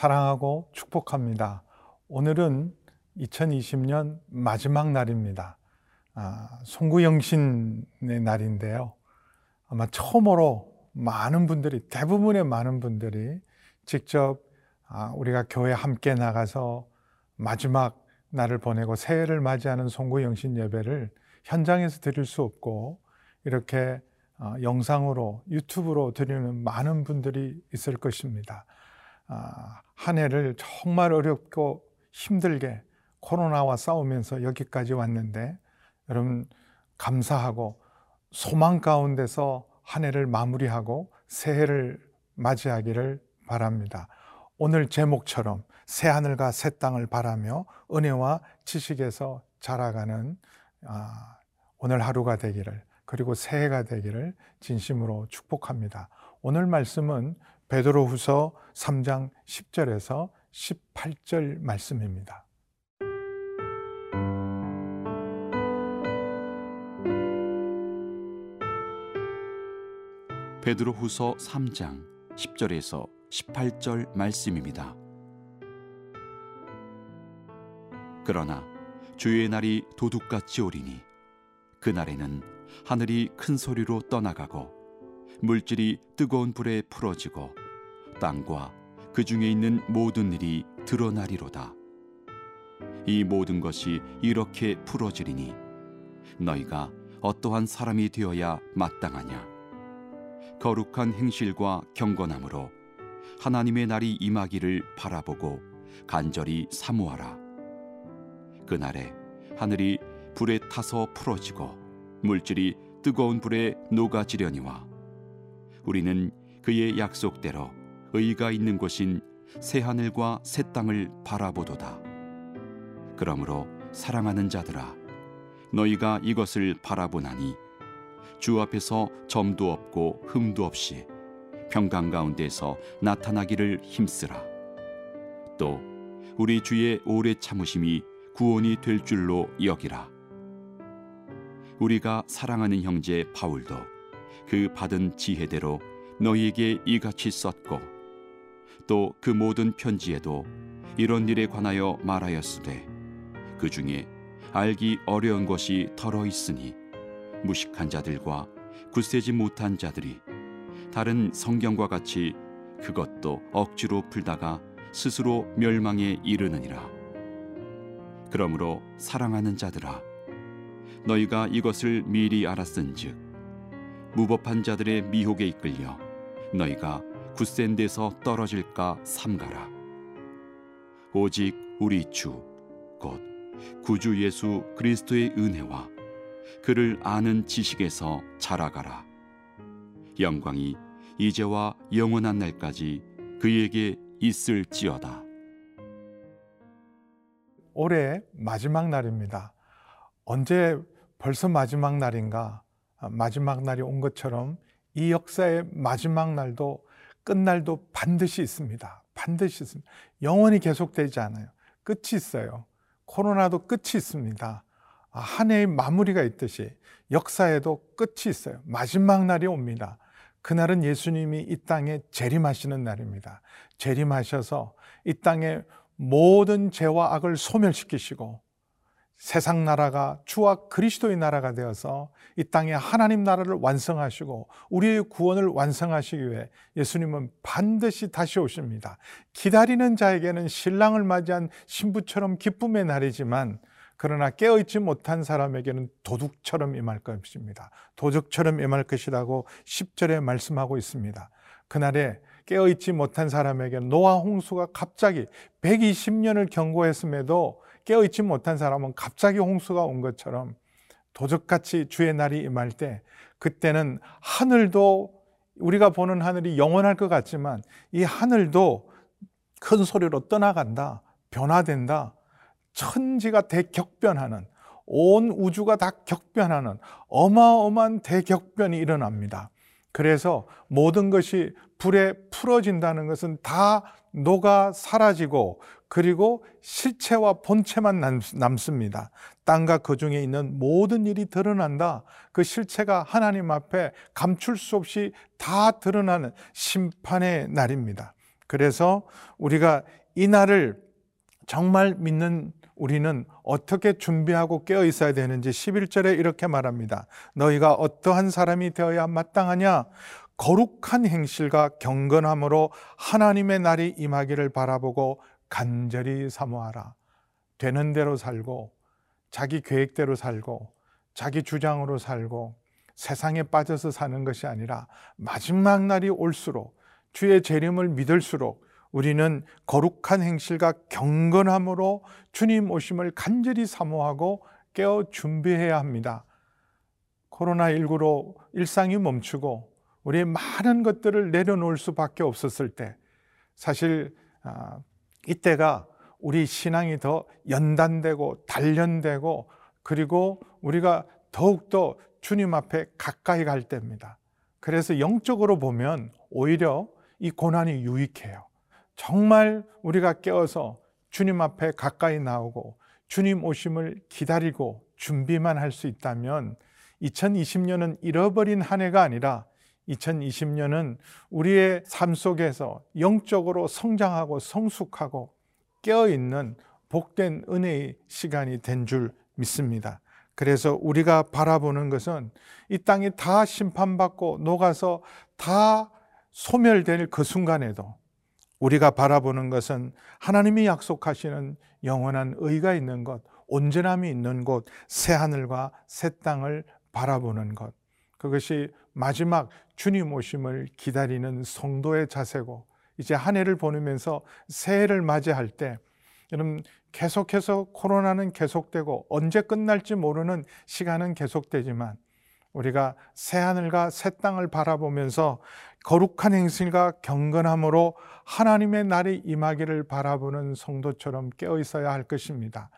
사랑하고 축복합니다. 오늘은 2020년 마지막 날입니다. 아, 송구영신의 날인데요. 아마 처음으로 많은 분들이, 대부분의 많은 분들이 직접 아, 우리가 교회 함께 나가서 마지막 날을 보내고 새해를 맞이하는 송구영신 예배를 현장에서 드릴 수 없고 이렇게 어, 영상으로 유튜브로 드리는 많은 분들이 있을 것입니다. 아, 한 해를 정말 어렵고 힘들게 코로나와 싸우면서 여기까지 왔는데 여러분 감사하고 소망 가운데서 한 해를 마무리하고 새해를 맞이하기를 바랍니다. 오늘 제목처럼 새 하늘과 새 땅을 바라며 은혜와 지식에서 자라가는 아, 오늘 하루가 되기를 그리고 새해가 되기를 진심으로 축복합니다. 오늘 말씀은 베드로후서 3장 10절에서 18절 말씀입니다. 베드로후서 3장 10절에서 18절 말씀입니다. 그러나 주의 날이 도둑같이 오리니 그 날에는 하늘이 큰 소리로 떠나가고 물질이 뜨거운 불에 풀어지고 땅과 그 중에 있는 모든 일이 드러나리로다. 이 모든 것이 이렇게 풀어지리니 너희가 어떠한 사람이 되어야 마땅하냐? 거룩한 행실과 경건함으로 하나님의 날이 임하기를 바라보고 간절히 사모하라. 그날에 하늘이 불에 타서 풀어지고 물질이 뜨거운 불에 녹아지려니와 우리는 그의 약속대로 의가 있는 곳인 새 하늘과 새 땅을 바라보도다. 그러므로 사랑하는 자들아 너희가 이것을 바라보나니 주 앞에서 점도 없고 흠도 없이 평강 가운데서 나타나기를 힘쓰라. 또 우리 주의 오래 참으심이 구원이 될 줄로 여기라. 우리가 사랑하는 형제 바울도 그 받은 지혜대로 너희에게 이같이 썼고 또 그 모든 편지에도 이런 일에 관하여 말하였으되 그 중에 알기 어려운 것이 덜어 있으니 무식한 자들과 굳세지 못한 자들이 다른 성경과 같이 그것도 억지로 풀다가 스스로 멸망에 이르느니라. 그러므로 사랑하는 자들아 너희가 이것을 미리 알았은즉 무법한 자들의 미혹에 이끌려 너희가 굳센 데서 떨어질까 삼가라 오직 우리 주 곧 구주 예수 그리스도의 은혜와 그를 아는 지식에서 자라가라 영광이 이제와 영원한 날까지 그에게 있을지어다 올해 마지막 날입니다. 언제 벌써 마지막 날인가? 아, 마지막 날이 온 것처럼 이 역사의 마지막 날도 끝날도 반드시 있습니다. 반드시 있습니다. 영원히 계속되지 않아요. 끝이 있어요. 코로나도 끝이 있습니다. 아, 한 해의 마무리가 있듯이 역사에도 끝이 있어요. 마지막 날이 옵니다. 그날은 예수님이 이 땅에 재림하시는 날입니다. 재림하셔서 이 땅에 모든 죄와 악을 소멸시키시고 세상 나라가 주와 그리스도의 나라가 되어서 이 땅에 하나님 나라를 완성하시고 우리의 구원을 완성하시기 위해 예수님은 반드시 다시 오십니다. 기다리는 자에게는 신랑을 맞이한 신부처럼 기쁨의 날이지만 그러나 깨어있지 못한 사람에게는 도둑처럼 임할 것입니다. 도적처럼 임할 것이라고 10절에 말씀하고 있습니다. 그날에 깨어있지 못한 사람에게는 노아 홍수가 갑자기 120년을 경고했음에도 깨어있지 못한 사람은 갑자기 홍수가 온 것처럼 도적같이 주의 날이 임할 때 그때는 하늘도 우리가 보는 하늘이 영원할 것 같지만 이 하늘도 큰 소리로 떠나간다, 변화된다, 천지가 대격변하는 온 우주가 다 격변하는 어마어마한 대격변이 일어납니다. 그래서 모든 것이 불에 풀어진다는 것은 다 녹아 사라지고 그리고 실체와 본체만 남 습니다. 땅과 그 중에 있는 모든 일이 드러난다. 그 실체가 하나님 앞에 감출 수 없이 다 드러나는 심판의 날입니다. 그래서 우리가 이 날을 정말 믿는 우리는 어떻게 준비하고 깨어 있어야 되는지 11절에 이렇게 말합니다. 너희가 어떠한 사람이 되어야 마땅하냐? 거룩한 행실과 경건함으로 하나님의 날이 임하기를 바라보고 간절히 사모하라. 되는 대로 살고 자기 계획대로 살고 자기 주장으로 살고 세상에 빠져서 사는 것이 아니라 마지막 날이 올수록 주의 재림을 믿을수록 우리는 거룩한 행실과 경건함으로 주님 오심을 간절히 사모하고 깨어 준비해야 합니다. 코로나19로 일상이 멈추고 우리의 많은 것들을 내려놓을 수밖에 없었을 때 사실 아, 이때가 우리 신앙이 더 연단되고 단련되고 그리고 우리가 더욱더 주님 앞에 가까이 갈 때입니다. 그래서 영적으로 보면 오히려 이 고난이 유익해요. 정말 우리가 깨어서 주님 앞에 가까이 나오고 주님 오심을 기다리고 준비만 할 수 있다면 2020년은 잃어버린 한 해가 아니라 2020년은 우리의 삶 속에서 영적으로 성장하고 성숙하고 깨어있는 복된 은혜의 시간이 된 줄 믿습니다. 그래서 우리가 바라보는 것은 이 땅이 다 심판받고 녹아서 다 소멸될 그 순간에도 우리가 바라보는 것은 하나님이 약속하시는 영원한 의가 있는 것, 온전함이 있는 곳, 새 하늘과 새 땅을 바라보는 것. 그것이 마지막 주님 오심을 기다리는 성도의 자세고 이제 한 해를 보내면서 새해를 맞이할 때 여러분 계속해서 코로나는 계속되고 언제 끝날지 모르는 시간은 계속되지만 우리가 새 하늘과 새 땅을 바라보면서 거룩한 행실과 경건함으로 하나님의 날이 임하기를 바라보는 성도처럼 깨어 있어야 할 것입니다.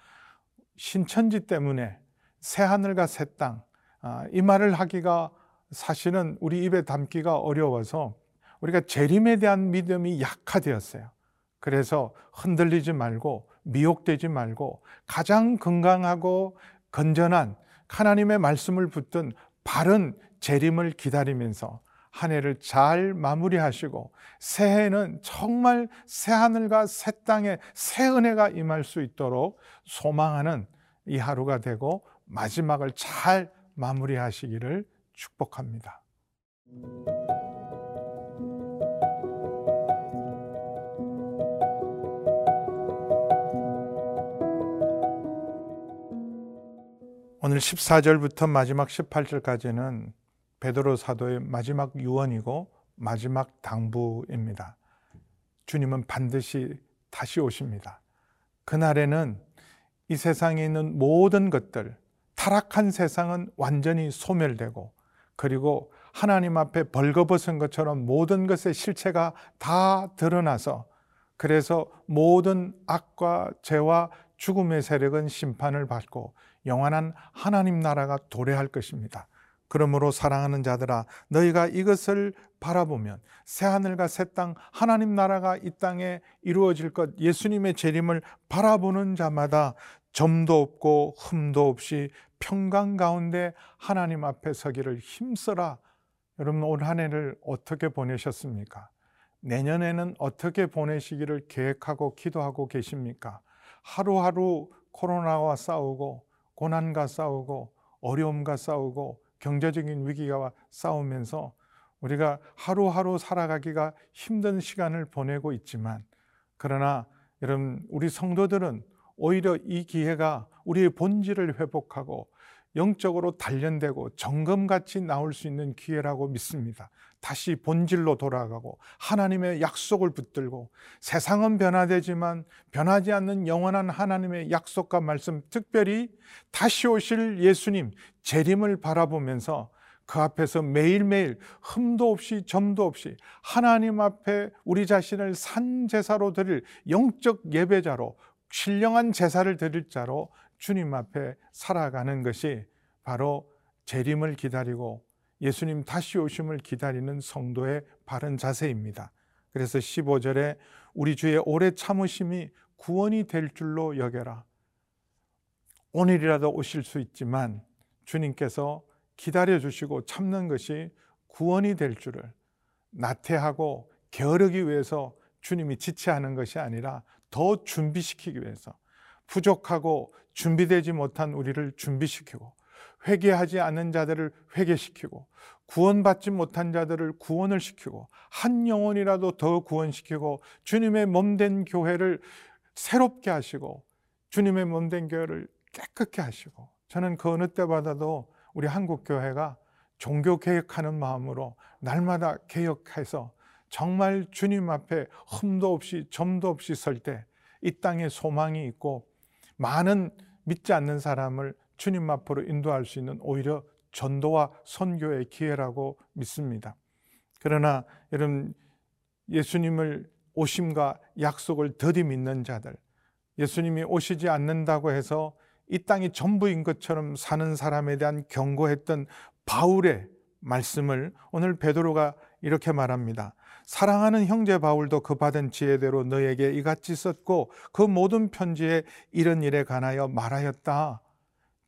신천지 때문에 새 하늘과 새 땅, 아, 이 말을 하기가 사실은 우리 입에 담기가 어려워서 우리가 재림에 대한 믿음이 약화되었어요. 그래서 흔들리지 말고 미혹되지 말고 가장 건강하고 건전한 하나님의 말씀을 붙든 바른 재림을 기다리면서 한 해를 잘 마무리하시고 새해는 정말 새 하늘과 새 땅에 새 은혜가 임할 수 있도록 소망하는 이 하루가 되고 마지막을 잘 마무리하시기를 축복합니다. 오늘 14절부터 마지막 18절까지는 베드로 사도의 마지막 유언이고 마지막 당부입니다. 주님은 반드시 다시 오십니다. 그날에는 이 세상에 있는 모든 것들, 타락한 세상은 완전히 소멸되고 그리고 하나님 앞에 벌거벗은 것처럼 모든 것의 실체가 다 드러나서 그래서 모든 악과 죄와 죽음의 세력은 심판을 받고 영원한 하나님 나라가 도래할 것입니다. 그러므로 사랑하는 자들아 너희가 이것을 바라보면 새 하늘과 새 땅 하나님 나라가 이 땅에 이루어질 것 예수님의 재림을 바라보는 자마다 점도 없고 흠도 없이 평강 가운데 하나님 앞에 서기를 힘써라. 여러분 올 한 해를 어떻게 보내셨습니까? 내년에는 어떻게 보내시기를 계획하고 기도하고 계십니까? 하루하루 코로나와 싸우고 고난과 싸우고 어려움과 싸우고 경제적인 위기와 싸우면서 우리가 하루하루 살아가기가 힘든 시간을 보내고 있지만 그러나 여러분 우리 성도들은 오히려 이 기회가 우리의 본질을 회복하고 영적으로 단련되고 점검같이 나올 수 있는 기회라고 믿습니다. 다시 본질로 돌아가고 하나님의 약속을 붙들고 세상은 변화되지만 변하지 않는 영원한 하나님의 약속과 말씀, 특별히 다시 오실 예수님 재림을 바라보면서 그 앞에서 매일매일 흠도 없이 점도 없이 하나님 앞에 우리 자신을 산 제사로 드릴 영적 예배자로 신령한 제사를 드릴 자로 주님 앞에 살아가는 것이 바로 재림을 기다리고 예수님 다시 오심을 기다리는 성도의 바른 자세입니다. 그래서 15절에 우리 주의 오래 참으심이 구원이 될 줄로 여겨라. 오늘이라도 오실 수 있지만 주님께서 기다려 주시고 참는 것이 구원이 될 줄을 나태하고 게으르기 위해서 주님이 지체하는 것이 아니라 더 준비시키기 위해서 부족하고 준비되지 못한 우리를 준비시키고 회개하지 않는 자들을 회개시키고 구원받지 못한 자들을 구원을 시키고 한 영혼이라도 더 구원시키고 주님의 몸된 교회를 새롭게 하시고 주님의 몸된 교회를 깨끗게 하시고 저는 그 어느 때보다도 우리 한국 교회가 종교 개혁하는 마음으로 날마다 개혁해서 정말 주님 앞에 흠도 없이 점도 없이 설 때 이 땅에 소망이 있고 많은 믿지 않는 사람을 주님 앞으로 인도할 수 있는 오히려 전도와 선교의 기회라고 믿습니다. 그러나 여러분 예수님을 오심과 약속을 더디 믿는 자들, 예수님이 오시지 않는다고 해서 이 땅이 전부인 것처럼 사는 사람에 대한 경고했던 바울의 말씀을 오늘 베드로가 이렇게 말합니다. 사랑하는 형제 바울도 그 받은 지혜대로 너에게 이같이 썼고 그 모든 편지에 이런 일에 관하여 말하였다.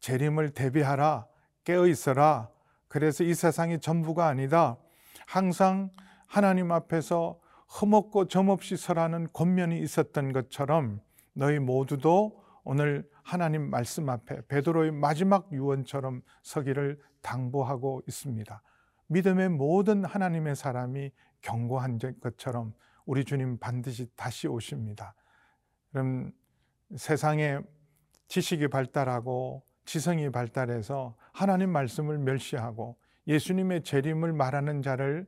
재림을 대비하라. 깨어 있어라. 그래서 이 세상이 전부가 아니다. 항상 하나님 앞에서 흠없고 점없이 서라는 권면이 있었던 것처럼 너희 모두도 오늘 하나님 말씀 앞에 베드로의 마지막 유언처럼 서기를 당부하고 있습니다. 믿음의 모든 하나님의 사람이 경고한 것처럼 우리 주님 반드시 다시 오십니다. 그럼 세상에 지식이 발달하고 지성이 발달해서 하나님 말씀을 멸시하고 예수님의 재림을 말하는 자를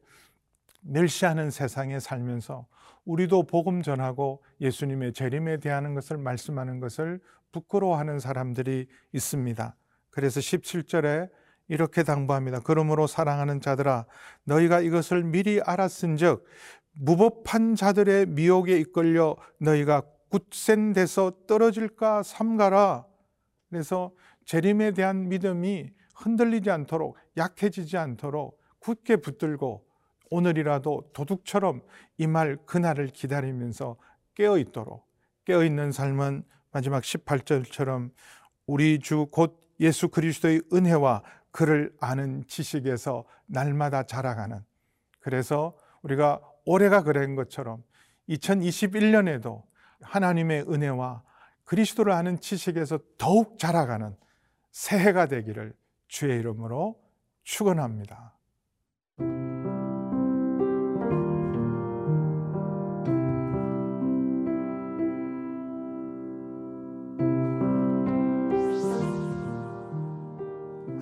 멸시하는 세상에 살면서 우리도 복음 전하고 예수님의 재림에 대한 것을 말씀하는 것을 부끄러워하는 사람들이 있습니다. 그래서 17절에 이렇게 당부합니다. 그러므로 사랑하는 자들아 너희가 이것을 미리 알았은즉 무법한 자들의 미혹에 이끌려 너희가 굳센 데서 떨어질까 삼가라. 그래서 재림에 대한 믿음이 흔들리지 않도록 약해지지 않도록 굳게 붙들고 오늘이라도 도둑처럼 이말 그날을 기다리면서 깨어 있도록 깨어 있는 삶은 마지막 18절처럼 우리 주 곧 예수 그리스도의 은혜와 그를 아는 지식에서 날마다 자라가는 그래서 우리가 올해가 그런 것처럼 2021년에도 하나님의 은혜와 그리스도를 아는 지식에서 더욱 자라가는 새해가 되기를 주의 이름으로 축원합니다.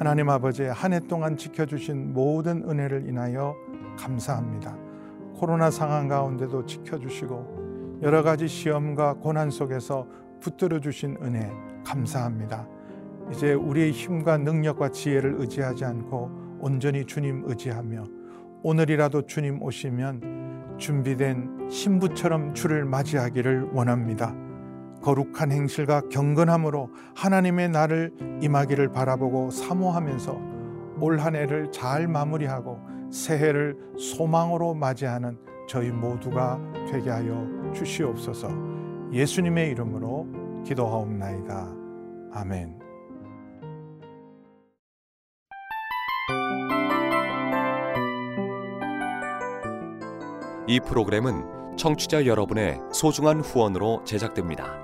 하나님 아버지 한해 동안 지켜주신 모든 은혜를 인하여 감사합니다. 코로나 상황 가운데도 지켜주시고 여러 가지 시험과 고난 속에서 붙들어 주신 은혜 감사합니다. 이제 우리의 힘과 능력과 지혜를 의지하지 않고 온전히 주님 의지하며 오늘이라도 주님 오시면 준비된 신부처럼 주를 맞이하기를 원합니다. 거룩한 행실과 경건함으로 하나님의 나를 임하기를 바라보고 사모하면서 올 한 해를 잘 마무리하고 새해를 소망으로 맞이하는 저희 모두가 되게 하여 주시옵소서 예수님의 이름으로 기도하옵나이다. 아멘. 이 프로그램은 청취자 여러분의 소중한 후원으로 제작됩니다.